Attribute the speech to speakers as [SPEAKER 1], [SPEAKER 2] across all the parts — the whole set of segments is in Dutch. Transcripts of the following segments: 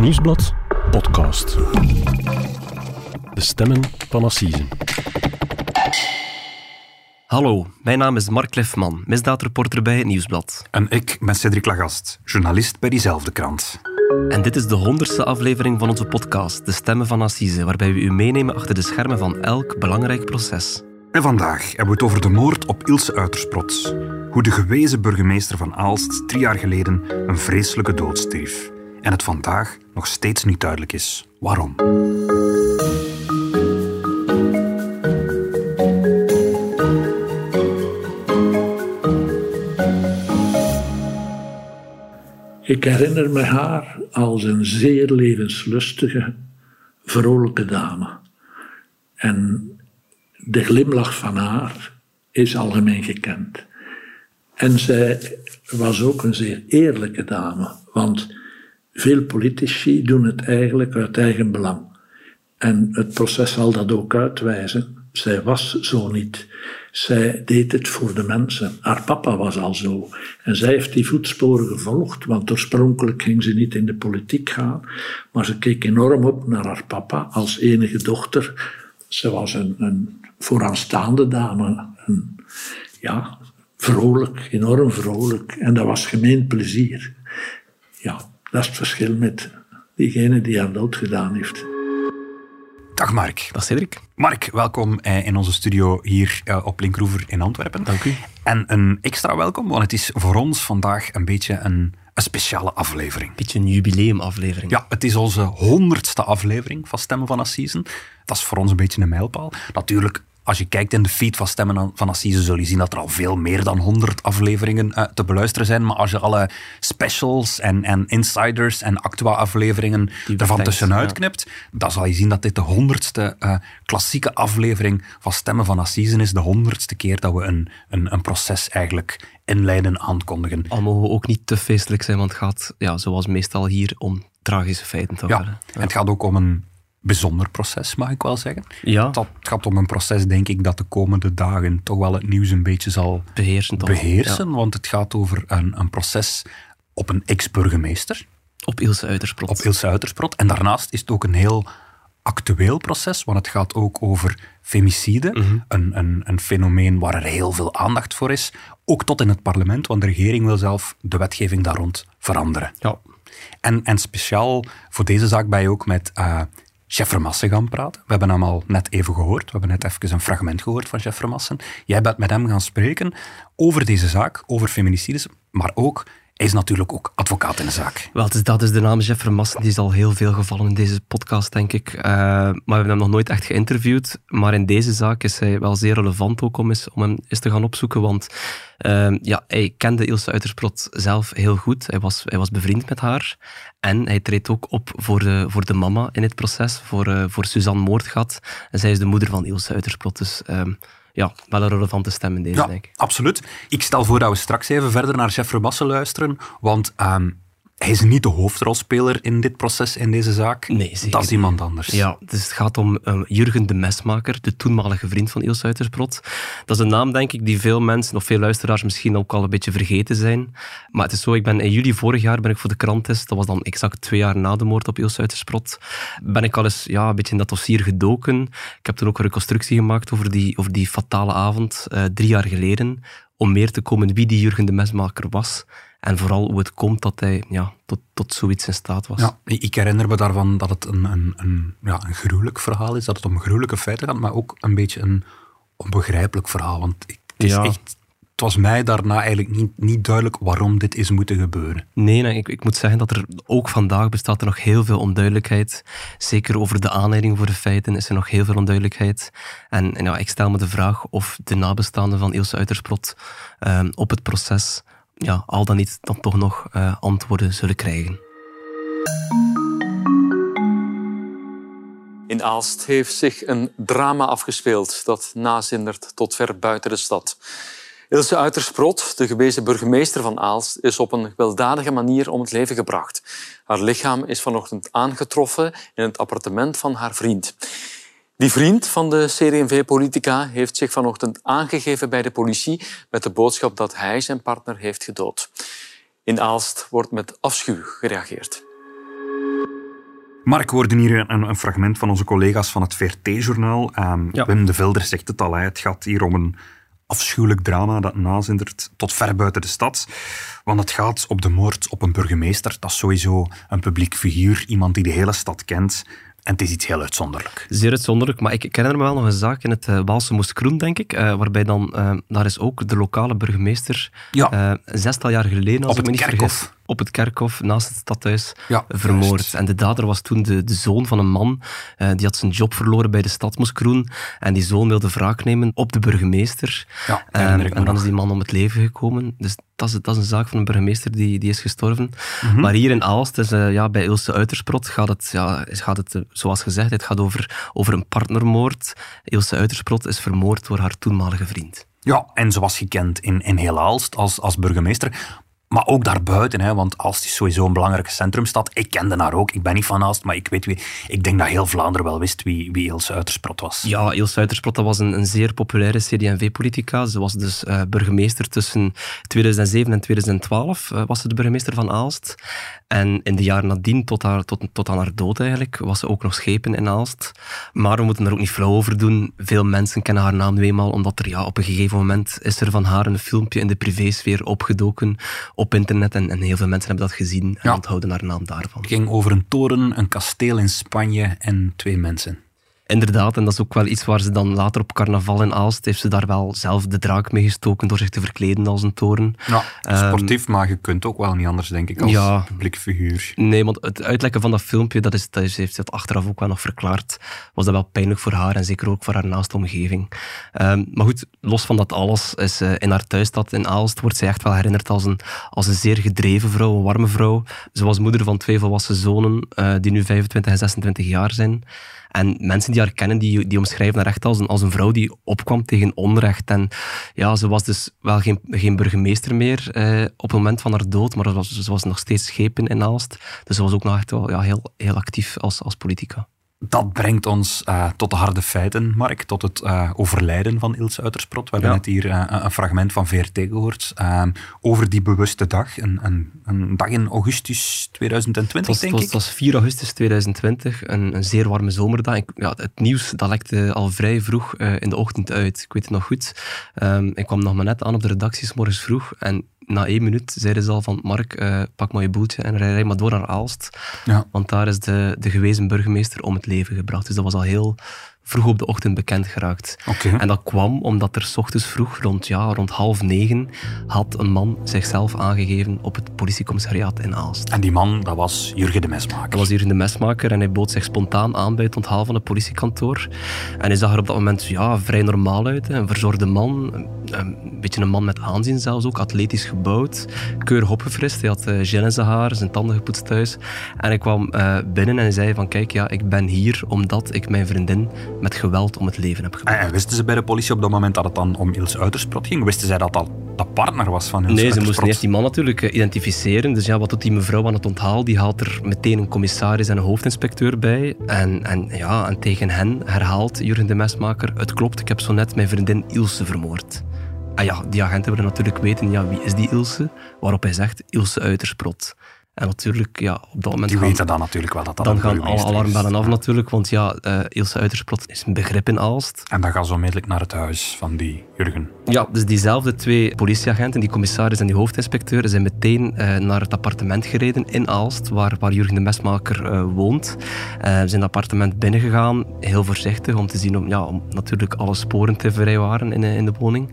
[SPEAKER 1] Nieuwsblad podcast. De stemmen van Assise.
[SPEAKER 2] Hallo, mijn naam is Mark Lefman, misdaadreporter bij het Nieuwsblad.
[SPEAKER 3] En ik ben Cedric Lagast, journalist bij diezelfde krant.
[SPEAKER 2] En dit is de honderdste aflevering van onze podcast, De Stemmen van Assise, waarbij we u meenemen achter de schermen van elk belangrijk proces.
[SPEAKER 3] En vandaag hebben we het over de moord op Ilse Uitersprot. Hoe de gewezen burgemeester van Aalst drie jaar geleden een vreselijke dood stierf. En het vandaag nog steeds niet duidelijk is waarom.
[SPEAKER 4] Ik herinner me haar als een zeer levenslustige, vrolijke dame. En de glimlach van haar is algemeen gekend. En zij was ook een zeer eerlijke dame, want veel politici doen het eigenlijk uit eigen belang. En het proces zal dat ook uitwijzen. Zij was zo niet. Zij deed het voor de mensen. Haar papa was al zo. En zij heeft die voetsporen gevolgd, want oorspronkelijk ging ze niet in de politiek gaan. Maar ze keek enorm op naar haar papa als enige dochter. Ze was een, een vooraanstaande dame. Een, ja, vrolijk, enorm vrolijk. En dat was gemeen plezier. Ja, dat is het verschil met diegene die haar dood gedaan heeft.
[SPEAKER 3] Dag Mark.
[SPEAKER 2] Dag Cedric.
[SPEAKER 3] Mark, welkom eh, in onze studio hier eh, op Linkroever in Antwerpen.
[SPEAKER 2] Dank u.
[SPEAKER 3] En een extra welkom, want het is voor ons vandaag een beetje een, een speciale aflevering.
[SPEAKER 2] Beetje een jubileumaflevering.
[SPEAKER 3] Ja, het is onze honderdste aflevering van Stemmen van Assisen. Dat is voor ons een beetje een mijlpaal. Natuurlijk, als je kijkt in de feed van Stemmen van Assise, zul je zien dat er al veel meer dan 100 afleveringen uh, te beluisteren zijn. Maar als je alle specials en, en insiders en actua-afleveringen ervan tussenuit knipt, dan zal je zien dat dit de honderdste uh, klassieke aflevering van Stemmen van Assise is. De honderdste keer dat we een, een, een proces eigenlijk inleiden, aankondigen.
[SPEAKER 2] Al mogen we ook niet te feestelijk zijn, want het gaat, ja, zoals meestal hier, om tragische feiten te
[SPEAKER 3] ja. Ja. Het gaat ook om een bijzonder proces, mag ik wel zeggen.
[SPEAKER 2] Ja.
[SPEAKER 3] Dat gaat om een proces, denk ik, dat de komende dagen toch wel het nieuws een beetje zal
[SPEAKER 2] beheersen.
[SPEAKER 3] Want het gaat over een, een proces op een ex-burgemeester.
[SPEAKER 2] Op Ilse Uitersprot.
[SPEAKER 3] Op Ilse Uitersprot. En daarnaast is het ook een heel actueel proces, want het gaat ook over femicide,
[SPEAKER 2] Mhm.
[SPEAKER 3] een, een, een fenomeen waar er heel veel aandacht voor is, ook tot in het parlement, want de regering wil zelf de wetgeving daar rond veranderen.
[SPEAKER 2] Ja.
[SPEAKER 3] En, en speciaal voor deze zaak ben je ook met uh, Chef Vermassen gaan praten. We hebben hem al net even gehoord. We hebben net even een fragment gehoord van Chef Vermassen. Jij bent met hem gaan spreken over deze zaak, over feminicides, maar ook is natuurlijk ook advocaat in de zaak.
[SPEAKER 2] Wel, dus dat is de naam Jeff Vermassen. Die is al heel veel gevallen in deze podcast, denk ik. Uh, maar we hebben hem nog nooit echt geïnterviewd. Maar in deze zaak is hij wel zeer relevant ook om, eens, om hem eens te gaan opzoeken. Want uh, ja, hij kende Ilse Uitersprot zelf heel goed. Hij was, hij was bevriend met haar. En hij treedt ook op voor de, voor de mama in het proces, voor, uh, voor Suzanne Moordgat. En zij is de moeder van Ilse Uitersprot. Dus ja, wel een relevante stem in deze,
[SPEAKER 3] ja,
[SPEAKER 2] denk ik.
[SPEAKER 3] absoluut. Ik stel voor dat we straks even verder naar Chef Verbassen luisteren, want um, hij is niet de hoofdrolspeler in dit proces, in deze zaak.
[SPEAKER 2] Nee, zeker.
[SPEAKER 3] Dat is iemand anders.
[SPEAKER 2] Ja, dus het gaat om uh, Jurgen de Mesmaker, de toenmalige vriend van Ilse Uitersprot. Dat is een naam, denk ik, die veel mensen, of veel luisteraars misschien ook al een beetje vergeten zijn. Maar het is zo, ik ben in juli vorig jaar ben ik voor de krant dat was dan exact twee jaar na de moord op Ilse Uitersprot, ben ik al eens ja, een beetje in dat dossier gedoken. Ik heb toen ook een reconstructie gemaakt over die, over die fatale avond, uh, drie jaar geleden, om meer te komen wie die Jurgen de Mesmaker was. En vooral hoe het komt dat hij ja, tot, tot zoiets in staat was.
[SPEAKER 3] Ja, ik herinner me daarvan dat het een, een, een, ja, een gruwelijk verhaal is, dat het om gruwelijke feiten gaat, maar ook een beetje een onbegrijpelijk verhaal. Want het, is
[SPEAKER 2] Ja.
[SPEAKER 3] echt, het was mij daarna eigenlijk niet, niet duidelijk waarom dit is moeten gebeuren.
[SPEAKER 2] Nee, nee ik, ik moet zeggen dat er ook vandaag bestaat er nog heel veel onduidelijkheid. Zeker over de aanleiding voor de feiten is er nog heel veel onduidelijkheid. En, en ja, ik stel me de vraag of de nabestaanden van Ilse Uitersprot eh, op het proces ja, al dan niet dan toch nog uh, antwoorden zullen krijgen.
[SPEAKER 5] In Aalst heeft zich een drama afgespeeld dat nazindert tot ver buiten de stad. Ilse Uitersprot, de gewezen burgemeester van Aalst, is op een gewelddadige manier om het leven gebracht. Haar lichaam is vanochtend aangetroffen in het appartement van haar vriend. Die vriend van de CD&V-politica heeft zich vanochtend aangegeven bij de politie met de boodschap dat hij zijn partner heeft gedood. In Aalst wordt met afschuw gereageerd.
[SPEAKER 3] Mark, we hoorden hier een, een, fragment van onze collega's van het VRT-journaal. Um,
[SPEAKER 2] Ja.
[SPEAKER 3] Wim de Vilder zegt het al, het gaat hier om een afschuwelijk drama dat nazindert tot ver buiten de stad. Want het gaat op de moord op een burgemeester. Dat is sowieso een publiek figuur, iemand die de hele stad kent. En het is iets heel uitzonderlijk.
[SPEAKER 2] Zeer uitzonderlijk, maar ik, ik herinner me wel nog een zaak in het uh, Waalse Moeskroen, denk ik, uh, waarbij dan, uh, daar is ook de lokale burgemeester
[SPEAKER 3] Ja.
[SPEAKER 2] zestal jaar geleden, als
[SPEAKER 3] Op
[SPEAKER 2] ik me
[SPEAKER 3] het
[SPEAKER 2] niet
[SPEAKER 3] kerkhof.
[SPEAKER 2] vergis, op het kerkhof naast het stadhuis
[SPEAKER 3] Ja,
[SPEAKER 2] vermoord.
[SPEAKER 3] juist.
[SPEAKER 2] En de dader was toen de, de zoon van een man, uh, die had zijn job verloren bij de stad Moeskroen en die zoon wilde wraak nemen op de burgemeester.
[SPEAKER 3] Ja,
[SPEAKER 2] Um,
[SPEAKER 3] me
[SPEAKER 2] en dan
[SPEAKER 3] nog.
[SPEAKER 2] is die man om het leven gekomen. Dus dat is, dat is een zaak van een burgemeester die, die is gestorven.
[SPEAKER 3] Mhm.
[SPEAKER 2] Maar hier in Aalst, dus, uh, ja, bij Ilse Uitersprot, gaat het, ja, gaat het uh, zoals gezegd, het gaat over, over een partnermoord. Ilse Uitersprot is vermoord door haar toenmalige vriend.
[SPEAKER 3] Ja, en was gekend in, in heel Aalst als, als burgemeester. Maar ook daarbuiten, hè, want Aalst is sowieso een belangrijke centrumstad. Ik kende haar ook. Ik ben niet van Aalst, maar ik weet wie. Ik denk dat heel Vlaanderen wel wist wie, wie Ilse Uitersprot was.
[SPEAKER 2] Ja, Ilse Uitersprot was een, een zeer populaire CD&V-politica. Ze was dus uh, burgemeester tussen 2007 en 2012. Uh, was ze de burgemeester van Aalst. En in de jaren nadien, tot, haar, tot, tot aan haar dood eigenlijk, was ze ook nog schepen in Aalst. Maar we moeten er ook niet flauw over doen. Veel mensen kennen haar naam eenmaal, omdat er ja, op een gegeven moment is er van haar een filmpje in de privésfeer opgedoken op internet. En, en heel veel mensen hebben dat gezien en
[SPEAKER 3] Ja.
[SPEAKER 2] onthouden haar naam daarvan.
[SPEAKER 3] Het ging over een toren, een kasteel in Spanje en twee mensen.
[SPEAKER 2] Inderdaad, en dat is ook wel iets waar ze dan later op carnaval in Aalst heeft ze daar wel zelf de draak mee gestoken door zich te verkleden als een toren.
[SPEAKER 3] Ja, sportief, maar je kunt ook wel niet anders, denk ik, als
[SPEAKER 2] Ehm, Ja.
[SPEAKER 3] publiek figuur.
[SPEAKER 2] Nee, want het uitlekken van dat filmpje, dat, is, dat is, heeft ze het achteraf ook wel nog verklaard, was dat wel pijnlijk voor haar en zeker ook voor haar naaste omgeving. Ehm, maar goed, los van dat alles, is eh, in haar thuisstad in Aalst wordt zij echt wel herinnerd als een, als een zeer gedreven vrouw, een warme vrouw. Ze was moeder van twee volwassen zonen, eh, die nu 25 en 26 jaar zijn. En mensen die haar kennen, die, die omschrijven haar echt als een, als een vrouw die opkwam tegen onrecht. En ja, ze was dus wel geen, geen burgemeester meer eh, op het moment van haar dood, maar ze was, ze was nog steeds schepen in Aalst. Dus ze was ook nog echt wel ja, heel, heel actief als, als politica.
[SPEAKER 3] Dat brengt ons uh, tot de harde feiten, Mark, tot het uh, overlijden van Ilse Uitersprot. We hebben
[SPEAKER 2] Ja.
[SPEAKER 3] net hier uh, een fragment van VRT gehoord ehm, over die bewuste dag. Een, een, een dag in augustus 2020,
[SPEAKER 2] Het was,
[SPEAKER 3] denk
[SPEAKER 2] was,
[SPEAKER 3] ik.
[SPEAKER 2] het was 4 augustus 2020, een, een zeer warme zomerdag. Ik- ja, het nieuws dat lekte al vrij vroeg eh, in de ochtend uit. Ik weet het nog goed. Ehm, ik kwam nog maar net aan op de redactie, 's morgens vroeg. En na één minuut zeiden ze al van Mark, eh, pak maar je boeltje en rij, rij maar door naar Aalst.
[SPEAKER 3] Ja.
[SPEAKER 2] Want daar is de, de gewezen burgemeester om het leven gebracht. Dus dat was al heel vroeg op de ochtend bekend geraakt. En dat kwam omdat er 's ochtends vroeg, rond, ja, rond half negen, had een man zichzelf aangegeven op het politiecommissariaat in Aalst.
[SPEAKER 3] En die man, dat was Jurgen de Mesmaker.
[SPEAKER 2] Dat was hier in de mesmaker en hij bood zich spontaan aan bij het onthalen van het politiekantoor. En hij zag er op dat moment ja, vrij normaal uit. hè. Een verzorgde man, een, beetje een man met aanzien zelfs ook, atletisch gebouwd, keurig opgefrist. Hij had eh, gel in zijn haar, zijn tanden gepoetst thuis. En hij kwam eh, binnen en hij zei van kijk, ja, ik ben hier omdat ik mijn vriendin met geweld om het leven heb gebracht.
[SPEAKER 3] En, en wisten ze bij de politie op dat moment dat het dan om Ilse Uitersprot ging? Wisten zij dat dat de partner was van Ilse
[SPEAKER 2] Nee, ze moesten eerst die man natuurlijk eh, identificeren. Dus ja, wat doet die mevrouw aan het onthaal? Die haalt er meteen een commissaris en een hoofdinspecteur bij. En, en, ja, en tegen hen herhaalt Jurgen de Mesmaker... Het klopt, ik heb zo net mijn vriendin Ilse vermoord. En ja, die agenten willen natuurlijk weten, ja, wie is die Ilse? Waarop hij zegt, Ilse Uitersprot. En natuurlijk, ja, op dat moment...
[SPEAKER 3] Die
[SPEAKER 2] gaan-
[SPEAKER 3] weten dan natuurlijk wel dat dat
[SPEAKER 2] dan gaan alle alarmbellen af natuurlijk, want ja, eh, Ilse Uitersprot is een begrip in Aalst.
[SPEAKER 3] En dan gaan ze onmiddellijk naar het huis van die Jurgen.
[SPEAKER 2] Ja, dus diezelfde twee politieagenten, die commissaris en die hoofdinspecteur, zijn meteen eh, naar het appartement gereden in Aalst, waar, waar Jurgen de Mesmaker eh, woont. Ze zijn het appartement binnengegaan, heel voorzichtig, om te zien om, ja, om natuurlijk alle sporen te vrijwaren in, de- in de woning.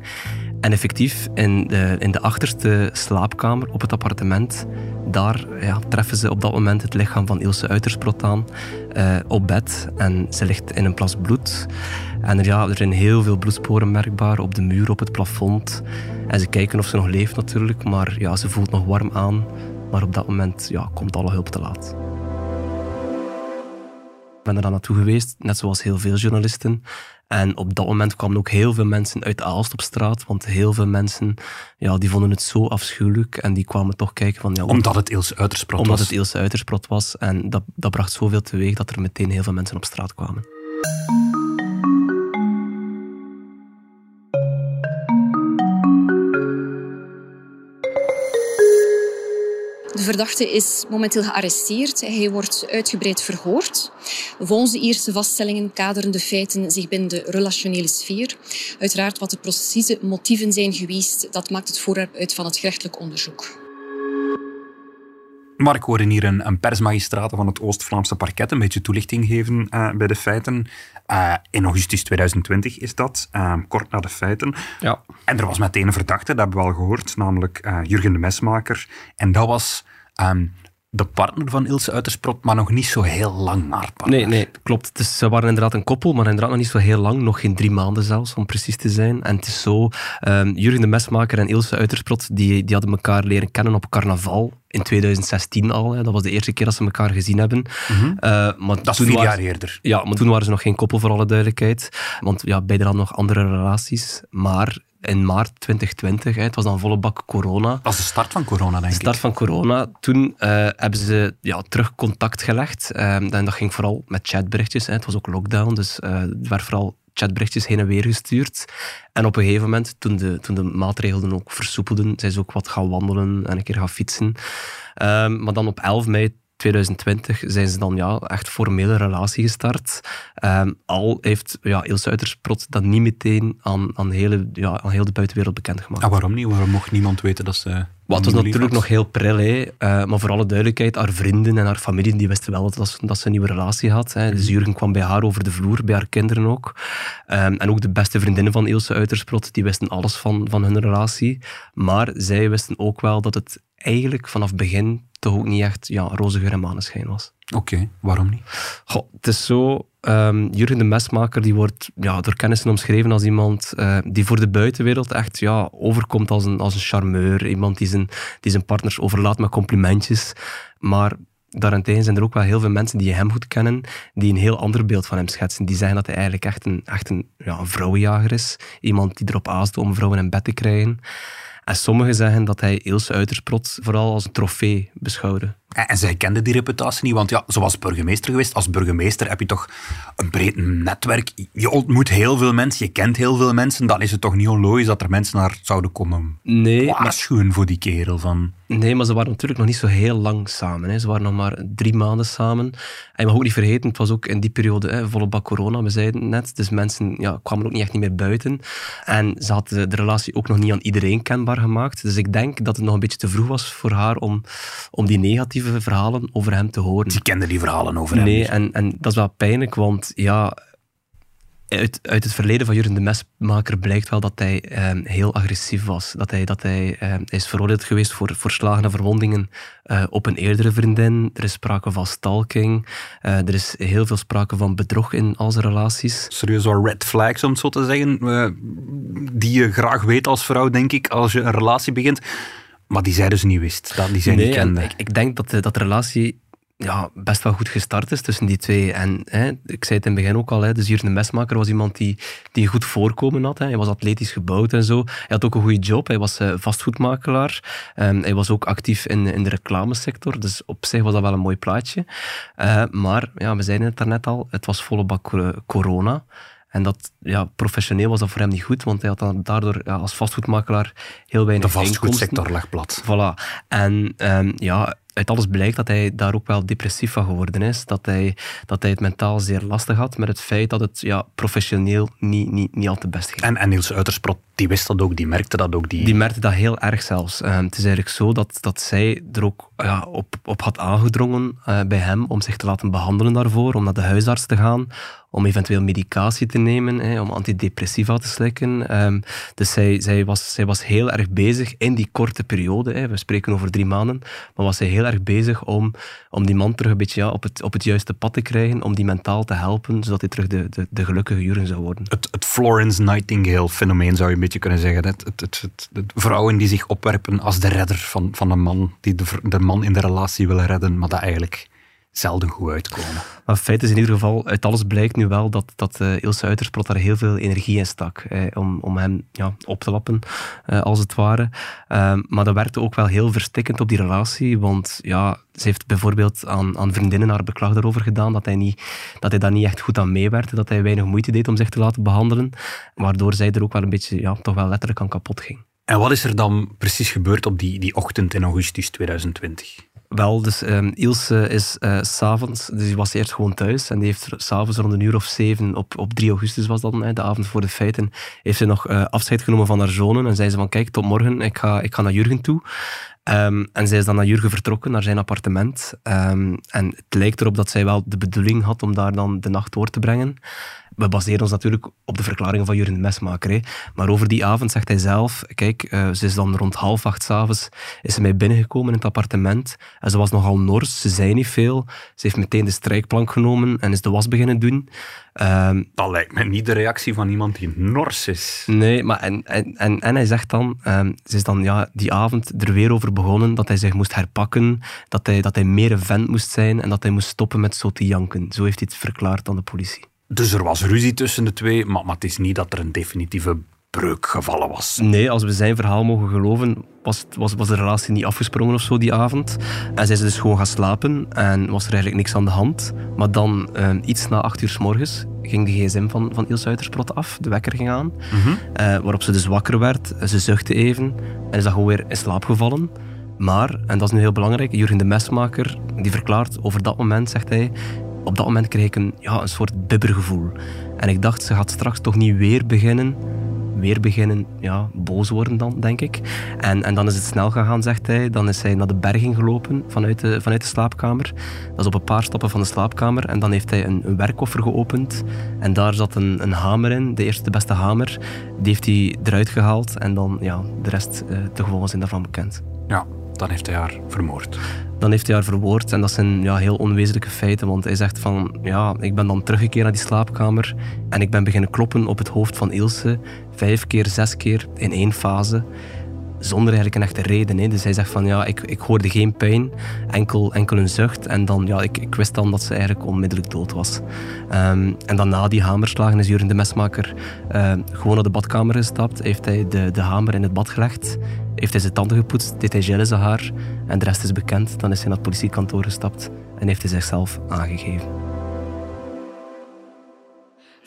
[SPEAKER 2] En effectief, in de, in de achterste slaapkamer op het appartement, daar ja, treffen ze op dat moment het lichaam van Ilse Uitersprot aan eh, op bed. En ze ligt in een plas bloed. En er, ja, er zijn heel veel bloedsporen merkbaar op de muur, op het plafond. En ze kijken of ze nog leeft natuurlijk, maar ja, ze voelt nog warm aan. Maar op dat moment ja, komt alle hulp te laat. Ik ben er dan naartoe geweest, net zoals heel veel journalisten. En op dat moment kwamen ook heel veel mensen uit Aalst op straat, want heel veel mensen ja, die vonden het zo afschuwelijk en die kwamen toch kijken van... Ja,
[SPEAKER 3] Omdat het Ilse Uitersprot
[SPEAKER 2] omdat
[SPEAKER 3] was.
[SPEAKER 2] het Ilse Uitersprot was. En dat, dat bracht zoveel teweeg dat er meteen heel veel mensen op straat kwamen.
[SPEAKER 6] Verdachte is momenteel gearresteerd. Hij wordt uitgebreid verhoord. Volgens de eerste vaststellingen kaderen de feiten zich binnen de relationele sfeer. Uiteraard wat de precieze motieven zijn geweest, dat maakt het voorwerp uit van het gerechtelijk onderzoek.
[SPEAKER 3] Mark hoorde hier een, een persmagistraat van het Oost-Vlaamse parket een beetje toelichting geven uh, bij de feiten. Uh, in augustus 2020 is dat, uh, kort na de feiten.
[SPEAKER 2] Ja.
[SPEAKER 3] En er was meteen een verdachte, dat hebben we al gehoord, namelijk Jurgen de Mesmaker. En dat was um, de partner van Ilse Uitersprot, maar nog niet zo heel lang maar partner.
[SPEAKER 2] Nee, nee, klopt. Ze waren inderdaad een koppel, maar inderdaad nog niet zo heel lang, nog geen drie maanden zelfs, om precies te zijn. En het is zo, um, Jurgen de Mesmaker en Ilse Uitersprot, die, die hadden elkaar leren kennen op carnaval in 2016 al. Hè. Dat was de eerste keer dat ze elkaar gezien hebben.
[SPEAKER 3] Mm -hmm. uh, maar dat is vier jaar eerder.
[SPEAKER 2] Ja, maar toen waren ze nog geen koppel, voor alle duidelijkheid. Want ja, beiden hadden nog andere relaties. Maar in maart 2020, hè, het was dan volle bak corona. Dat
[SPEAKER 3] was de start van corona, denk ik.
[SPEAKER 2] De start van corona. Toen uh, hebben ze ja, terug contact gelegd. Uh, en dat ging vooral met chatberichtjes. Hè. Het was ook lockdown, dus uh, er werd vooral chatberichtjes heen en weer gestuurd. En op een gegeven moment, toen de, toen de maatregelen ook versoepelden, zijn ze ook wat gaan wandelen en een keer gaan fietsen. Um, maar dan op 11 mei 2020 zijn ze dan ja, echt formele relatie gestart. Um, al heeft ja, Uitersprot dat niet meteen aan, aan, hele, ja, aan heel de buitenwereld bekendgemaakt.
[SPEAKER 3] Ah, waarom niet? Waarom mocht niemand weten dat ze...
[SPEAKER 2] Wat was natuurlijk nog heel pril, hè. Uh, maar voor alle duidelijkheid, haar vrienden en haar familie die wisten wel dat, dat ze een nieuwe relatie had. Hè. Dus Jurgen kwam bij haar over de vloer, bij haar kinderen ook. Um, en ook de beste vriendinnen van Ilse Uitersprot, die wisten alles van, van hun relatie. Maar zij wisten ook wel dat het eigenlijk vanaf begin toch ook niet echt ja, roze geur en maneschijn was.
[SPEAKER 3] Oké, okay, waarom niet?
[SPEAKER 2] Goh, het is zo, um, Jurgen de Mesmaker die wordt ja, door kennissen omschreven als iemand uh, die voor de buitenwereld echt ja, overkomt als een, als een charmeur. Iemand die zijn, die zijn partners overlaat met complimentjes. Maar daarentegen zijn er ook wel heel veel mensen die hem goed kennen, die een heel ander beeld van hem schetsen. Die zeggen dat hij eigenlijk echt een, echt een, ja, een vrouwenjager is. Iemand die erop aast om vrouwen in bed te krijgen. En sommigen zeggen dat hij Ilse Uitersprot vooral als een trofee beschouwde.
[SPEAKER 3] En zij kende die reputatie niet, want ja, ze was burgemeester geweest. Als burgemeester heb je toch een breed netwerk. Je ontmoet heel veel mensen, je kent heel veel mensen. Dan is het toch niet onlogisch dat er mensen naar zouden komen
[SPEAKER 2] nee,
[SPEAKER 3] waarschuwen voor die kerel. Van...
[SPEAKER 2] Nee, maar ze waren natuurlijk nog niet zo heel lang samen. Hè. Ze waren nog maar drie maanden samen. En je mag ook niet vergeten, het was ook in die periode hè, volle bak corona, we zeiden het net. Dus mensen ja, kwamen ook niet echt niet meer buiten. En ze had de, de relatie ook nog niet aan iedereen kenbaar gemaakt. Dus ik denk dat het nog een beetje te vroeg was voor haar om, om die negatieve verhalen over hem te horen.
[SPEAKER 3] Ze kenden die verhalen over hem.
[SPEAKER 2] Nee, en, en dat is wel pijnlijk, want ja, uit, uit het verleden van Jurgen de Mesmaker blijkt wel dat hij eh, heel agressief was. Dat hij, dat hij, eh, hij is veroordeeld geweest voor, voor slagen en verwondingen uh, op een eerdere vriendin. Er is sprake van stalking. Uh, er is heel veel sprake van bedrog in al zijn relaties.
[SPEAKER 3] Serieus wel red flags, om het zo te zeggen, uh, die je graag weet als vrouw, denk ik, als je een relatie begint. Maar die zij dus niet wist, dat die zij
[SPEAKER 2] nee,
[SPEAKER 3] niet kende.
[SPEAKER 2] Ik, ik, denk dat de, dat de relatie ja, best wel goed gestart is tussen die twee. En hè, ik zei het in het begin ook al, hè, dus hier de mesmaker was iemand die, die een goed voorkomen had. Hè. Hij was atletisch gebouwd en zo. Hij had ook een goede job. Hij was uh, vastgoedmakelaar. Um, hij was ook actief in, in de reclamesector. Dus op zich was dat wel een mooi plaatje. Uh, maar ja, we zeiden het daarnet al, het was volle bak corona. En dat, ja, professioneel was dat voor hem niet goed, want hij had dan daardoor ja, als vastgoedmakelaar heel weinig
[SPEAKER 3] De vastgoedsector lag plat.
[SPEAKER 2] Voilà. En um, ja, uit alles blijkt dat hij daar ook wel depressief van geworden is. Dat hij, dat hij het mentaal zeer lastig had met het feit dat het ja, professioneel niet, niet, niet al te best ging.
[SPEAKER 3] En, en Niels Uitersprot, die wist dat ook, die merkte dat ook. Die,
[SPEAKER 2] die merkte dat heel erg zelfs. Um, het is eigenlijk zo dat, dat zij er ook ja, op, op had aangedrongen uh, bij hem om zich te laten behandelen daarvoor, om naar de huisarts te gaan, om eventueel medicatie te nemen, hè, om antidepressiva te slikken. Um, dus zij, zij, was, zij was heel erg bezig in die korte periode, hè, we spreken over drie maanden, maar was zij heel erg bezig om, om die man terug een beetje ja, op, het, op het juiste pad te krijgen, om die mentaal te helpen, zodat hij terug de, de, de gelukkige Jurgen zou worden.
[SPEAKER 3] Het, het Florence Nightingale-fenomeen zou je beetje kunnen zeggen. Het, het, het, vrouwen die zich opwerpen als de redder van, van een man, die de, de man in de relatie willen redden, maar dat eigenlijk zelden goed uitkomen.
[SPEAKER 2] Maar feit is in ieder geval, uit alles blijkt nu wel dat, dat uh, Ilse Uitersprot daar heel veel energie in stak. Eh, om, om hem ja, op te lappen, uh, als het ware. Uh, maar dat werkte ook wel heel verstikkend op die relatie. Want ja, ze heeft bijvoorbeeld aan, aan vriendinnen haar beklag daarover gedaan dat hij, niet, dat hij daar niet echt goed aan meewerkte. Dat hij weinig moeite deed om zich te laten behandelen. Waardoor zij er ook wel een beetje, ja, toch wel letterlijk aan kapot ging.
[SPEAKER 3] En wat is er dan precies gebeurd op die, die ochtend in augustus 2020?
[SPEAKER 2] Wel, dus um, Ilse is uh, s'avonds, dus die was eerst gewoon thuis en die heeft s'avonds rond een uur of zeven, op, op 3 augustus was dat de avond voor de feiten, heeft ze nog uh, afscheid genomen van haar zonen en zei ze van kijk, tot morgen, ik ga, ik ga naar Jurgen toe. Um, en zij is dan naar Jurgen vertrokken, naar zijn appartement. Um, en het lijkt erop dat zij wel de bedoeling had om daar dan de nacht door te brengen we baseren ons natuurlijk op de verklaringen van Jurgen de Mesmaker. Maar over die avond zegt hij zelf, kijk, uh, ze is dan rond half acht s'avonds is ze mij binnengekomen in het appartement. En ze was nogal nors, ze zei niet veel. Ze heeft meteen de strijkplank genomen en is de was beginnen doen.
[SPEAKER 3] Um, dat lijkt me niet de reactie van iemand die nors is.
[SPEAKER 2] Nee, maar en, en, en, en hij zegt dan, um, ze is dan ja, die avond er weer over begonnen dat hij zich moest herpakken, dat hij, dat hij meer een vent moest zijn en dat hij moest stoppen met zo te janken. Zo heeft hij het verklaard aan de politie.
[SPEAKER 3] Dus er was ruzie tussen de twee, maar, maar het is niet dat er een definitieve breuk gevallen was.
[SPEAKER 2] Nee, als we zijn verhaal mogen geloven, was, was, was de relatie niet afgesprongen of zo die avond. En zij is dus gewoon gaan slapen en was er eigenlijk niks aan de hand. Maar dan, uh, iets na acht uur s morgens, ging de gsm van, van Ilse Uitersprot af. De wekker ging aan. Mm uh, waarop ze dus wakker werd. Ze zuchtte even en is dan gewoon weer in slaap gevallen. Maar, en dat is nu heel belangrijk, Jurgen de Mesmaker, die verklaart over dat moment, zegt hij, op dat moment kreeg ik een, ja, een soort bibbergevoel. En ik dacht, ze gaat straks toch niet weer beginnen. Weer beginnen, ja, boos worden dan, denk ik. En, en dan is het snel gegaan, zegt hij. Dan is hij naar de berging gelopen vanuit de, vanuit de slaapkamer. Dat is op een paar stappen van de slaapkamer. En dan heeft hij een, een geopend. En daar zat een, een hamer in, de eerste de beste hamer. Die heeft hij eruit gehaald. En dan, ja, de rest, uh, de gevolgen zijn daarvan bekend.
[SPEAKER 3] Ja, dan heeft hij haar vermoord.
[SPEAKER 2] Dan heeft hij haar verwoord en dat zijn ja, heel onwezenlijke feiten, want hij zegt van, ja, ik ben dan teruggekeerd naar die slaapkamer en ik ben beginnen kloppen op het hoofd van Ilse, vijf keer, zes keer in één fase zonder eigenlijk een echte reden. Hè. Dus hij zegt van ja, ik, ik hoorde geen pijn, enkel, enkel een zucht. En dan, ja, ik, ik wist dan dat ze eigenlijk onmiddellijk dood was. Um, en dan na die hamerslagen is Jurgen de Mesmaker uh, gewoon naar de badkamer gestapt. Heeft hij de, de hamer in het bad gelegd. Heeft hij zijn tanden gepoetst, deed hij gel zijn haar. En de rest is bekend. Dan is hij naar het politiekantoor gestapt en heeft hij zichzelf aangegeven.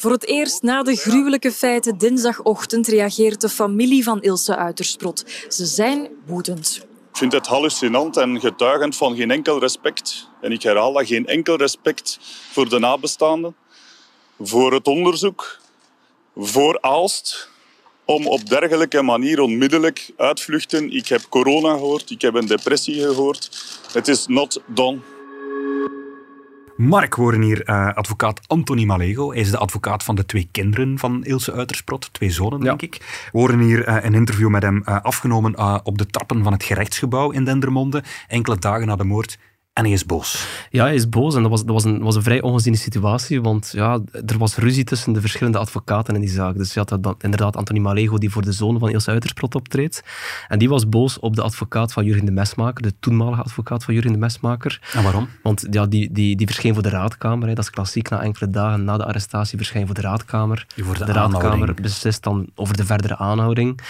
[SPEAKER 7] Voor het eerst na de gruwelijke feiten dinsdagochtend reageert de familie van Ilse Uitersprot. Ze zijn woedend.
[SPEAKER 8] Ik vind het hallucinant en getuigend van geen enkel respect. En ik herhaal dat, geen enkel respect voor de nabestaanden, voor het onderzoek, voor Aalst, om op dergelijke manier onmiddellijk uitvluchten. Ik heb corona gehoord, ik heb een depressie gehoord. Het is not done.
[SPEAKER 3] Mark, we horen hier uh, advocaat Anthony Malego. Hij is de advocaat van de twee kinderen van Ilse Uitersprot. Twee zonen, denk ik. We horen hier uh, een interview met hem uh, afgenomen op de trappen van het gerechtsgebouw in Dendermonde. Enkele dagen na de moord. En hij is boos.
[SPEAKER 2] Ja, hij is boos. En dat was, dat was, een, was een vrij ongeziene situatie, want ja, er was ruzie tussen de verschillende advocaten in die zaak. Dus je had dat, inderdaad Anthony Malego, die voor de zoon van Ilse Uitersprot optreedt. En die was boos op de advocaat van Jurgen de Mesmaker, de toenmalige advocaat van Jurgen de Mesmaker.
[SPEAKER 3] En waarom?
[SPEAKER 2] Want ja, die, die, die verscheen voor de raadkamer. Hè. Dat is klassiek, na enkele dagen na de arrestatie verscheen voor de raadkamer.
[SPEAKER 3] Voor de,
[SPEAKER 2] de raadkamer beslist dan over de verdere aanhouding.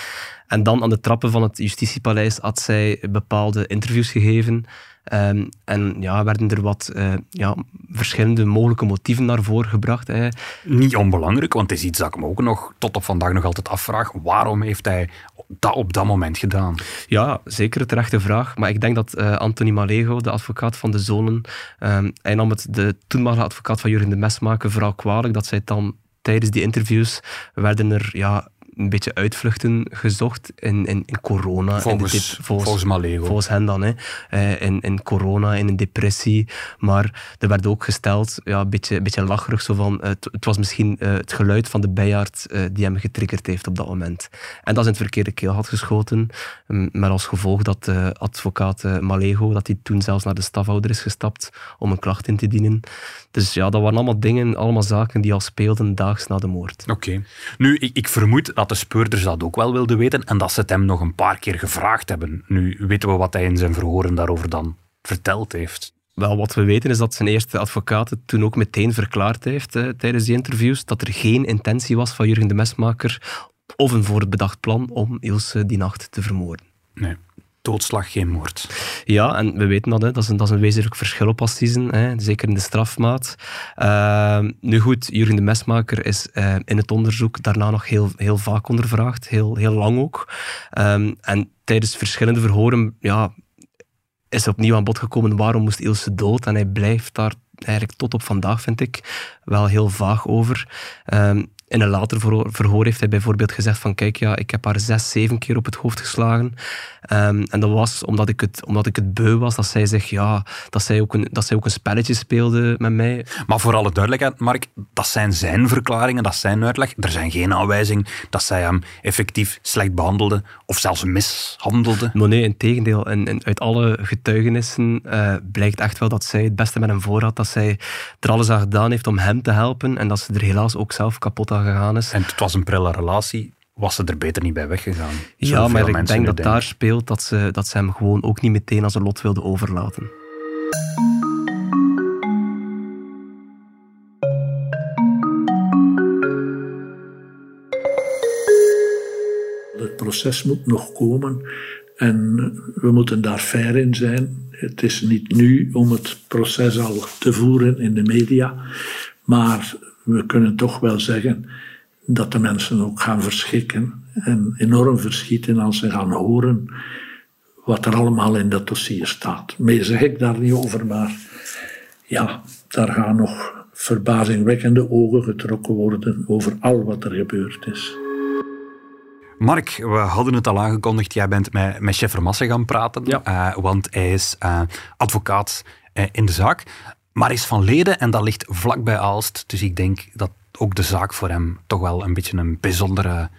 [SPEAKER 2] En dan aan de trappen van het justitiepaleis had zij bepaalde interviews gegeven Um, en ja, werden er wat uh, ja, verschillende mogelijke motieven naar voren gebracht. Hè.
[SPEAKER 3] Niet onbelangrijk, want het is iets dat ik me ook nog tot op vandaag nog altijd afvraag. Waarom heeft hij dat op dat moment gedaan?
[SPEAKER 2] Ja, zeker een terechte vraag. Maar ik denk dat uh, Anthony Malego, de advocaat van de zonen, um, hij nam het de toenmalige advocaat van Jurgen de Mesmaker vooral kwalijk dat zij dan tijdens die interviews werden er ja, een beetje uitvluchten gezocht in, in, in corona.
[SPEAKER 3] Volgens,
[SPEAKER 2] in
[SPEAKER 3] de, volgens, volgens Malego.
[SPEAKER 2] Volgens hen dan. Hè. Uh, in, in corona, in een depressie. Maar er werd ook gesteld, ja, een beetje, een beetje lacherig, zo van, het, het was misschien uh, het geluid van de bijaard uh, die hem getriggerd heeft op dat moment. En dat is in het verkeerde keel had geschoten. Um, met als gevolg dat de advocaat Malego, dat hij toen zelfs naar de stafhouder is gestapt om een klacht in te dienen. Dus ja, dat waren allemaal dingen, allemaal zaken die al speelden daags na de moord.
[SPEAKER 3] Oké. Nu, ik, ik vermoed dat de speurders dat ook wel wilden weten en dat ze het hem nog een paar keer gevraagd hebben. Nu weten we wat hij in zijn verhoren daarover dan verteld heeft.
[SPEAKER 2] Wel, wat we weten is dat zijn eerste advocaat het toen ook meteen verklaard heeft eh, tijdens die interviews dat er geen intentie was van Jurgen de Mesmaker of een voorbedacht plan om Ilse die nacht te vermoorden.
[SPEAKER 3] Nee doodslag geen moord.
[SPEAKER 2] Ja, en we weten dat, hè. Dat, is een, dat is een wezenlijk verschil op assisen, hè. zeker in de strafmaat. Uh, nu goed, Jurgen de Mesmaker is uh, in het onderzoek daarna nog heel, heel vaak ondervraagd, heel, heel lang ook. Um, en tijdens verschillende verhoren ja, is opnieuw aan bod gekomen waarom moest Ilse dood. En hij blijft daar eigenlijk tot op vandaag, vind ik, wel heel vaag over. Ehm, in een later verhoor heeft hij bijvoorbeeld gezegd van kijk, ja, ik heb haar zes, zeven keer op het hoofd geslagen. Ehm, en dat was omdat ik, het, omdat ik het beu was dat zij zich, ja, dat zij, ook een, dat zij ook een spelletje speelde met mij.
[SPEAKER 3] Maar voor alle duidelijkheid, Mark, dat zijn zijn verklaringen, dat zijn uitleg. Er zijn geen aanwijzingen dat zij hem effectief slecht behandelde of zelfs mishandelde.
[SPEAKER 2] Maar nee, in tegendeel. En, uit alle getuigenissen uh, blijkt echt wel dat zij het beste met hem voor had. Dat zij er alles aan gedaan heeft om hem te helpen en dat ze er helaas ook zelf kapot aan gegaan is.
[SPEAKER 3] En het was een prille relatie was ze er beter niet bij weggegaan.
[SPEAKER 2] Ja, maar ik denk dat daar speelt dat ze, dat ze hem gewoon ook niet meteen als een lot wilde overlaten.
[SPEAKER 4] Het proces moet nog komen en we moeten daar fair in zijn. Het is niet nu om het proces al te voeren in de media, maar we kunnen toch wel zeggen dat de mensen ook gaan verschikken en enorm verschieten als ze gaan horen wat er allemaal in dat dossier staat. Meer zeg ik daar niet over, maar ja, daar gaan nog verbazingwekkende ogen getrokken worden over al wat er gebeurd is.
[SPEAKER 3] Mark, we hadden het al aangekondigd, jij bent met, met chef Vermassen gaan praten, ja. uh, want hij is uh, advocaat uh, in de zaak, maar is van Leden en dat ligt vlakbij Aalst, dus ik denk dat ook de zaak voor hem toch wel een beetje een bijzondere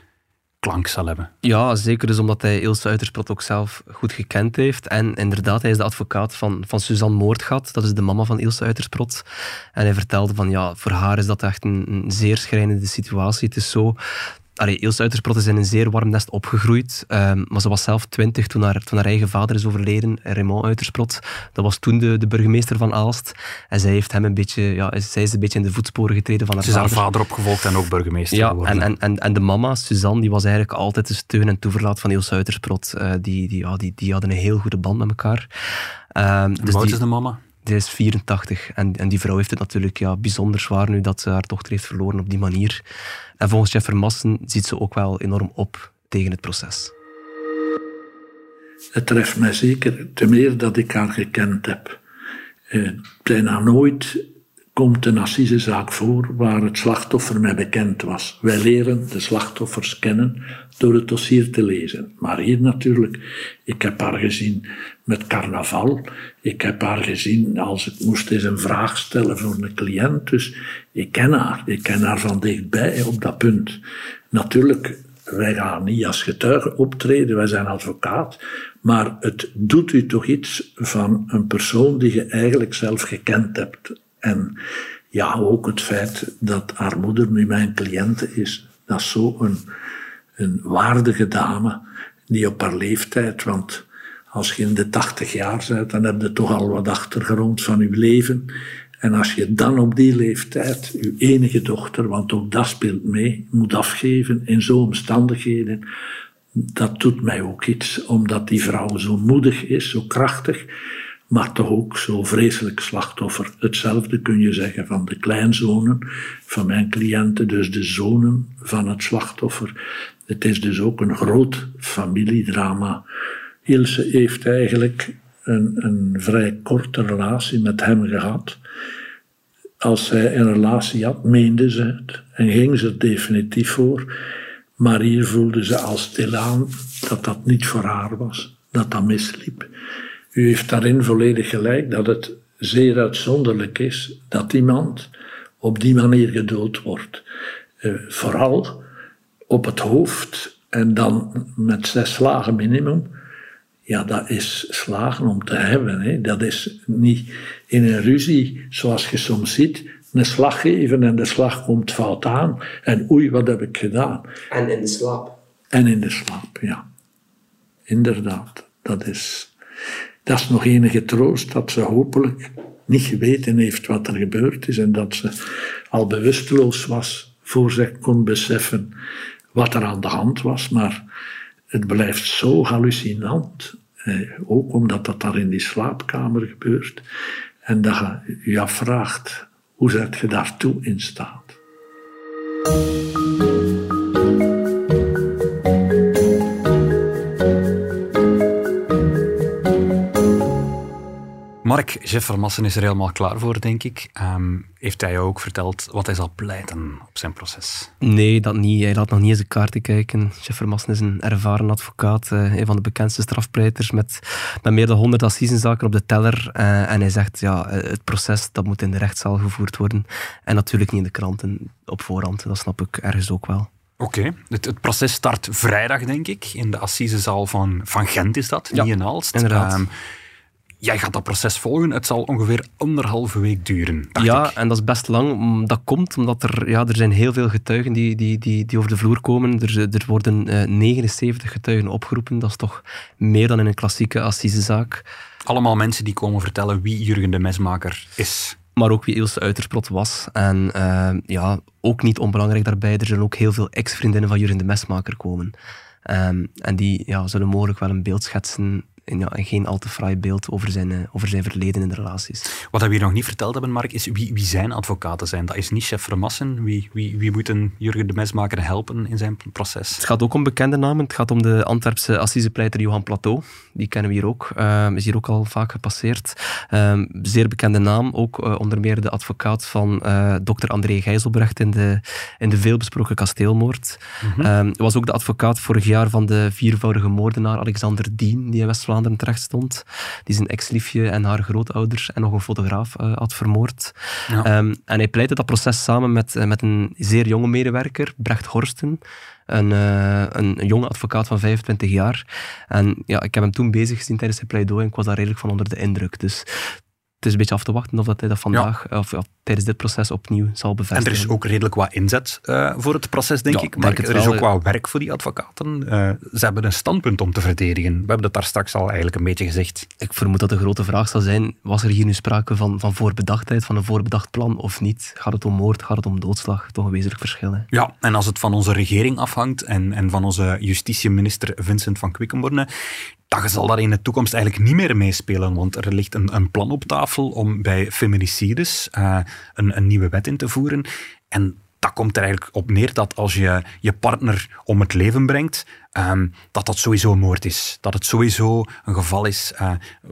[SPEAKER 3] klank zal hebben.
[SPEAKER 2] Ja, zeker dus omdat hij Ilse Uitersprot ook zelf goed gekend heeft. En inderdaad, hij is de advocaat van, van Suzanne Moordgat, dat is de mama van Ilse Uitersprot. En hij vertelde van, ja, voor haar is dat echt een, een zeer schrijnende situatie. Het is zo Allee, Ilse Uitersprot is in een zeer warm nest opgegroeid. Um, maar ze was zelf twintig toen haar, toen haar eigen vader is overleden, Raymond Uitersprot. Dat was toen de, de burgemeester van Aalst. En zij heeft hem een beetje, ja, zij is een beetje in de voetsporen getreden van haar
[SPEAKER 3] vader.
[SPEAKER 2] Ze
[SPEAKER 3] is haar vader opgevolgd en ook burgemeester
[SPEAKER 2] ja,
[SPEAKER 3] geworden.
[SPEAKER 2] En, en, en, de mama, Suzanne, die was eigenlijk altijd de steun en toeverlaat van Ilse Uitersprot. Uh, die, die, ja, die, die hadden een heel goede band met elkaar.
[SPEAKER 3] Um, dus Hoe is de mama?
[SPEAKER 2] Is 84 en, en die vrouw heeft het natuurlijk ja, bijzonder zwaar nu dat ze haar dochter heeft verloren op die manier. En volgens Jeff Vermassen ziet ze ook wel enorm op tegen het proces.
[SPEAKER 4] Het treft mij zeker, te meer dat ik haar gekend heb. Eh, bijna nooit komt een assisezaak voor waar het slachtoffer mij bekend was. Wij leren de slachtoffers kennen door het dossier te lezen. Maar hier natuurlijk, ik heb haar gezien met carnaval. Ik heb haar gezien als ik moest eens een vraag stellen voor een cliënt. Dus ik ken haar. Ik ken haar van dichtbij op dat punt. Natuurlijk, wij gaan niet als getuige optreden, wij zijn advocaat. Maar het doet u toch iets van een persoon die je eigenlijk zelf gekend hebt. En ja, ook het feit dat haar moeder nu mijn cliënte is, dat is zo een, waardige dame die op haar leeftijd, want als je in de tachtig jaar bent, dan heb je toch al wat achtergrond van je leven. En als je dan op die leeftijd je enige dochter, want ook dat speelt mee, moet afgeven in zo'n omstandigheden, dat doet mij ook iets, omdat die vrouw zo moedig is, zo krachtig maar toch ook zo vreselijk slachtoffer. Hetzelfde kun je zeggen van de kleinzonen van mijn cliënten, dus de zonen van het slachtoffer. Het is dus ook een groot familiedrama. Ilse heeft eigenlijk een, een vrij korte relatie met hem gehad. Als zij een relatie had, meende ze het en ging ze er definitief voor. Maar hier voelde ze al stilaan dat dat niet voor haar was, dat dat misliep. U heeft daarin volledig gelijk dat het zeer uitzonderlijk is dat iemand op die manier gedood wordt. Uh, vooral op het hoofd en dan met zes slagen minimum. Ja, dat is slagen om te hebben. Hè. Dat is niet in een ruzie, zoals je soms ziet, een slag geven en de slag komt fout aan. En oei, wat heb ik gedaan?
[SPEAKER 2] En in de slaap.
[SPEAKER 4] En in de slaap, ja. Inderdaad, dat is dat is nog enige troost dat ze hopelijk niet geweten heeft wat er gebeurd is en dat ze al bewusteloos was voor ze kon beseffen wat er aan de hand was. Maar het blijft zo hallucinant, eh, ook omdat dat daar in die slaapkamer gebeurt. En dat je je afvraagt, hoe zet je daartoe in staat?
[SPEAKER 3] Mark, Jeff Vermassen is er helemaal klaar voor, denk ik. Ehm, heeft hij jou ook verteld wat hij zal pleiten op zijn proces?
[SPEAKER 2] Nee, dat niet. Hij laat nog niet eens de kaarten kijken. Chef Vermassen is een ervaren advocaat, uh, een van de bekendste strafpleiters met, met meer dan 100 assisenzaken op de teller. Uh, en hij zegt, ja, eh, het proces dat moet in de rechtszaal gevoerd worden. En natuurlijk niet in de kranten op voorhand. Dat snap ik ergens ook wel.
[SPEAKER 3] Oké, het, het, proces start vrijdag, denk ik. In de assisezaal van, van Gent is dat,
[SPEAKER 2] ja,
[SPEAKER 3] niet in Aalst.
[SPEAKER 2] Inderdaad. Um,
[SPEAKER 3] jij gaat dat proces volgen. Het zal ongeveer anderhalve week duren.
[SPEAKER 2] Ja,
[SPEAKER 3] ik.
[SPEAKER 2] en dat is best lang. Dat komt omdat er, ja, er zijn heel veel getuigen die, die, die, die over de vloer komen. Er, er worden uh, 79 getuigen opgeroepen. Dat is toch meer dan in een klassieke assisezaak.
[SPEAKER 3] Allemaal mensen die komen vertellen wie Jurgen de Mesmaker is
[SPEAKER 2] maar ook wie Ilse Uitersprot was. En uh, ja, ook niet onbelangrijk daarbij, er zullen ook heel veel ex-vriendinnen van Jurgen de Mesmaker komen. Um, en die ja, zullen mogelijk wel een beeld schetsen en, ja, en geen al te fraai beeld over zijn, uh, over zijn verleden in de relaties.
[SPEAKER 3] Wat we hier nog niet verteld hebben, Mark, is wie, wie zijn advocaten zijn. Dat is niet chef Vermassen. Wie, wie, wie moet een Jurgen de Mesmaker helpen in zijn proces?
[SPEAKER 2] Het gaat ook om bekende namen. Het gaat om de Antwerpse assisepleiter Johan Plateau. Die kennen we hier ook. Um, is hier ook al vaak gepasseerd. Um, zeer bekende naam. Ook uh, onder meer de advocaat van uh, dokter André Gijzelbrecht in de, in de veelbesproken kasteelmoord. Mm -hmm. was ook de advocaat vorig jaar van de viervoudige moordenaar Alexander Dien, die in West-Vlaanderen terecht stond. Die zijn ex-liefje en haar grootouders en nog een fotograaf uh, had vermoord. Ja. en hij pleitte dat proces samen met, uh, met een zeer jonge medewerker, Brecht Horsten. Een, uh, een, een, jonge advocaat van 25 jaar. En ja, ik heb hem toen bezig gezien tijdens zijn pleidooi en ik was daar redelijk van onder de indruk. Dus het is een beetje af te wachten of dat hij dat vandaag, ja. of tijdens dit proces opnieuw zal bevestigen.
[SPEAKER 3] En er is ook redelijk wat inzet uh, voor het proces, denk
[SPEAKER 2] ja,
[SPEAKER 3] ik. Maar
[SPEAKER 2] denk
[SPEAKER 3] er is ook wat werk voor die advocaten. Uh, ze hebben een standpunt om te verdedigen. We hebben dat daar straks al eigenlijk een beetje gezegd.
[SPEAKER 2] Ik vermoed dat de grote vraag zal zijn, was er hier nu sprake van, van voorbedachtheid, van een voorbedacht plan of niet? Gaat het om moord, gaat het om doodslag? Toch een wezenlijk verschil. Hè?
[SPEAKER 3] Ja, en als het van onze regering afhangt en, en van onze justitieminister Vincent van Quickenborne, dan zal dat in de toekomst eigenlijk niet meer meespelen, want er ligt een, een plan op tafel om bij feminicides uh, een, een nieuwe wet in te voeren. En dat komt er eigenlijk op neer dat als je je partner om het leven brengt, um, dat dat sowieso een moord is. Dat het sowieso een geval is uh,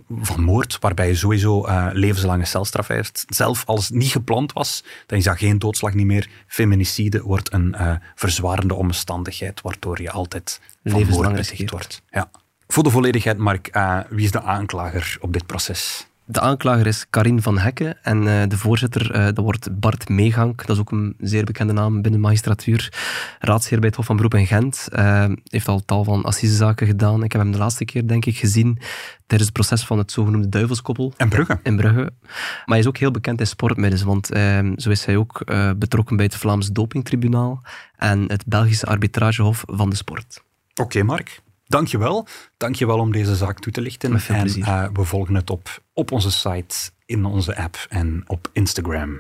[SPEAKER 3] van moord, waarbij je sowieso uh, levenslange celstraf heeft. Zelf als het niet gepland was, dan is dat geen doodslag niet meer. Feminicide wordt een uh, verzwarende omstandigheid, waardoor je altijd van moord wordt. Ja. Voor de volledigheid, Mark, uh, wie is de aanklager op dit proces?
[SPEAKER 2] De aanklager is Karin van Hekken en uh, de voorzitter uh, dat wordt Bart Meegank. Dat is ook een zeer bekende naam binnen de magistratuur. Raadsheer bij het Hof van Beroep in Gent. Uh, heeft al tal van assisezaken gedaan. Ik heb hem de laatste keer, denk ik, gezien tijdens het proces van het zogenoemde duivelskoppel.
[SPEAKER 3] In Brugge.
[SPEAKER 2] In Brugge. Maar hij is ook heel bekend in sportmiddels, want zo is hij ook betrokken bij het Vlaams Dopingtribunaal en het Belgische arbitragehof van de sport.
[SPEAKER 3] Oké, okay, Mark. Dankjewel. Dankjewel om deze zaak toe te lichten.
[SPEAKER 2] En
[SPEAKER 3] uh, we volgen het op, op onze site, in onze app en op Instagram.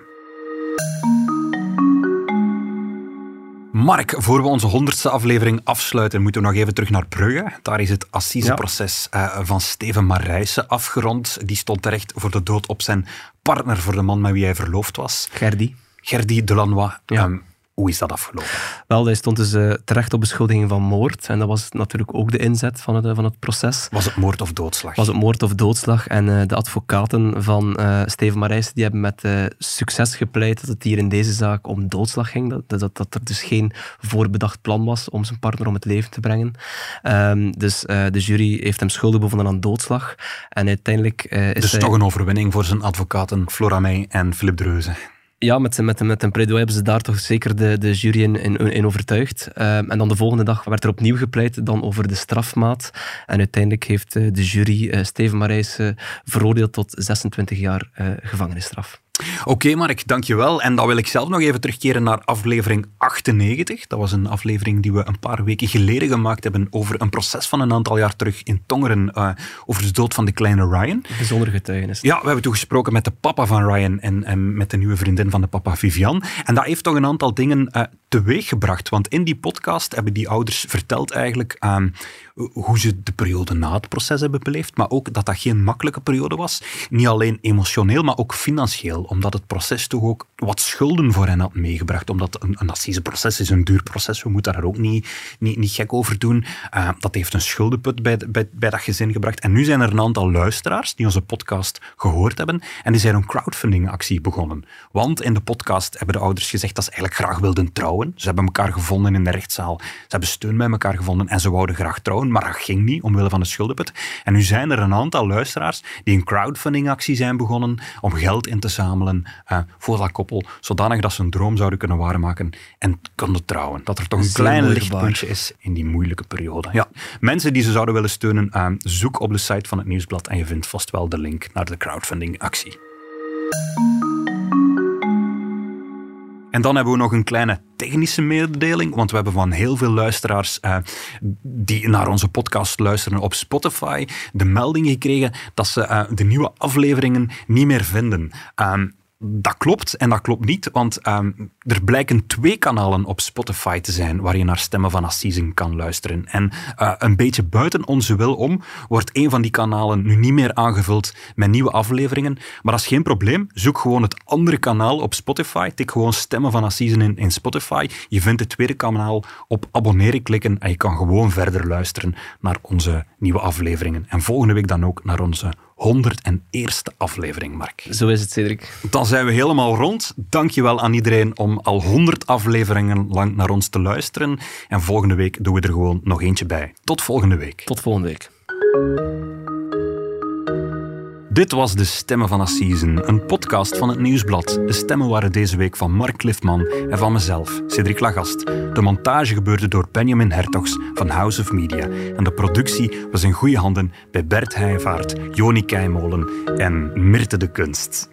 [SPEAKER 3] Mark, voor we onze honderdste aflevering afsluiten, moeten we nog even terug naar Brugge. Daar is het assiseproces ja. uh, van Steven Marijsen afgerond. Die stond terecht voor de dood op zijn partner, voor de man met wie hij verloofd was.
[SPEAKER 2] Gerdy.
[SPEAKER 3] Gerdy Delannoy.
[SPEAKER 2] Ja.
[SPEAKER 3] Um, hoe is dat afgelopen?
[SPEAKER 2] Wel, hij stond dus uh, terecht op beschuldiging van moord. En dat was natuurlijk ook de inzet van het, uh, van het proces.
[SPEAKER 3] Was het moord of doodslag?
[SPEAKER 2] Was het moord of doodslag. En uh, de advocaten van Steven Marijs die hebben met succes gepleit dat het hier in deze zaak om doodslag ging. Dat, dat, dat er dus geen voorbedacht plan was om zijn partner om het leven te brengen. Um, dus de jury heeft hem schuldig bevonden aan doodslag. En uiteindelijk is
[SPEAKER 3] Dus
[SPEAKER 2] hij...
[SPEAKER 3] toch een overwinning voor zijn advocaten Flora en Philip Dreuze
[SPEAKER 2] ja, met, met, met een pleidooi hebben ze daar toch zeker de, de jury in, in, overtuigd. Uh, en dan de volgende dag werd er opnieuw gepleit dan over de strafmaat. En uiteindelijk heeft uh, de jury uh, Steven Marijs veroordeeld tot 26 jaar gevangenisstraf.
[SPEAKER 3] Oké, okay, Mark, dankjewel. En dan wil ik zelf nog even terugkeren naar aflevering 98. Dat was een aflevering die we een paar weken geleden gemaakt hebben over een proces van een aantal jaar terug in Tongeren uh, over de dood van de kleine Ryan.
[SPEAKER 2] Bijzonder getuigenis.
[SPEAKER 3] Ja, we hebben toen gesproken met de papa van Ryan en, en met de nieuwe vriendin van de papa, Vivian. En dat heeft toch een aantal dingen uh, teweeggebracht. Want in die podcast hebben die ouders verteld eigenlijk uh, hoe ze de periode na het proces hebben beleefd, maar ook dat dat geen makkelijke periode was. Niet alleen emotioneel, maar ook financieel omdat het proces toch ook wat schulden voor hen had meegebracht. Omdat een, een assiseproces is een duur proces. We moeten daar ook niet, niet, niet gek over doen. Uh, dat heeft een schuldenput bij, bij, dat gezin gebracht. En nu zijn er een aantal luisteraars die onze podcast gehoord hebben. En die zijn een crowdfunding-actie begonnen. Want in de podcast hebben de ouders gezegd dat ze eigenlijk graag wilden trouwen. Ze hebben elkaar gevonden in de rechtszaal. Ze hebben steun bij elkaar gevonden en ze wouden graag trouwen. Maar dat ging niet omwille van de schuldenput. En nu zijn er een aantal luisteraars die een crowdfunding-actie zijn begonnen om geld in te zamelen uh, voor dat koppel, zodanig dat ze een droom zouden kunnen waarmaken en kunnen trouwen. Dat er toch een klein lichtpuntje is in die moeilijke periode. Ja. Mensen die ze zouden willen steunen, uh, zoek op de site van het Nieuwsblad en je vindt vast wel de link naar de crowdfunding-actie. En dan hebben we nog een kleine technische mededeling, want we hebben van heel veel luisteraars uh, die naar onze podcast luisteren op Spotify de melding gekregen dat ze uh, de nieuwe afleveringen niet meer vinden. Um, dat klopt en dat klopt niet, want um, er blijken twee kanalen op Spotify te zijn waar je naar Stemmen van Assisen kan luisteren. En uh, een beetje buiten onze wil om wordt een van die kanalen nu niet meer aangevuld met nieuwe afleveringen. Maar dat is geen probleem. Zoek gewoon het andere kanaal op Spotify. Tik gewoon Stemmen van Assisen in Spotify. Je vindt het tweede kanaal op abonneren klikken en je kan gewoon verder luisteren naar onze nieuwe afleveringen. En volgende week dan ook naar onze 101ste aflevering, Mark.
[SPEAKER 2] Zo is het, Cedric.
[SPEAKER 3] Dan zijn we helemaal rond. Dankjewel aan iedereen om al 100 afleveringen lang naar ons te luisteren. En volgende week doen we er gewoon nog eentje bij. Tot volgende week.
[SPEAKER 2] Tot volgende week.
[SPEAKER 3] Dit was De Stemmen van Assisen, een podcast van het Nieuwsblad. De stemmen waren deze week van Mark Cliffman en van mezelf, Cedric Lagast. De montage gebeurde door Benjamin Hertogs van House of Media. En de productie was in goede handen bij Bert Heijvaart, Joni Keimolen en Mirte de Kunst.